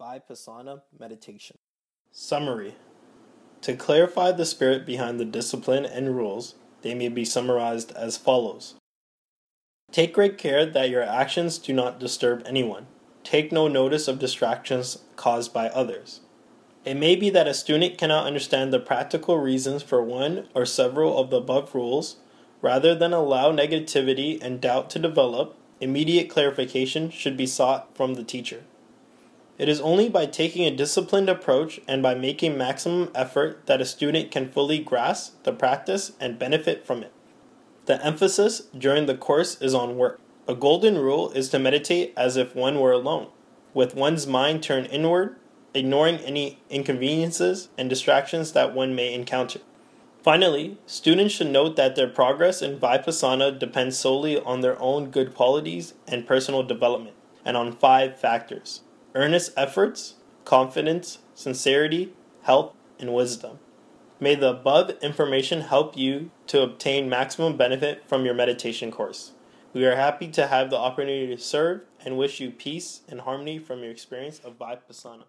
Vipassana meditation. Summary To clarify the spirit behind the discipline and rules, they may be summarized as follows Take great care that your actions do not disturb anyone. Take no notice of distractions caused by others. It may be that a student cannot understand the practical reasons for one or several of the above rules. Rather than allow negativity and doubt to develop, immediate clarification should be sought from the teacher. It is only by taking a disciplined approach and by making maximum effort that a student can fully grasp the practice and benefit from it. The emphasis during the course is on work. A golden rule is to meditate as if one were alone, with one's mind turned inward, ignoring any inconveniences and distractions that one may encounter. Finally, students should note that their progress in Vipassana depends solely on their own good qualities and personal development, and on five factors earnest efforts, confidence, sincerity, health, and wisdom. May the above information help you to obtain maximum benefit from your meditation course. We are happy to have the opportunity to serve and wish you peace and harmony from your experience of Vipassana.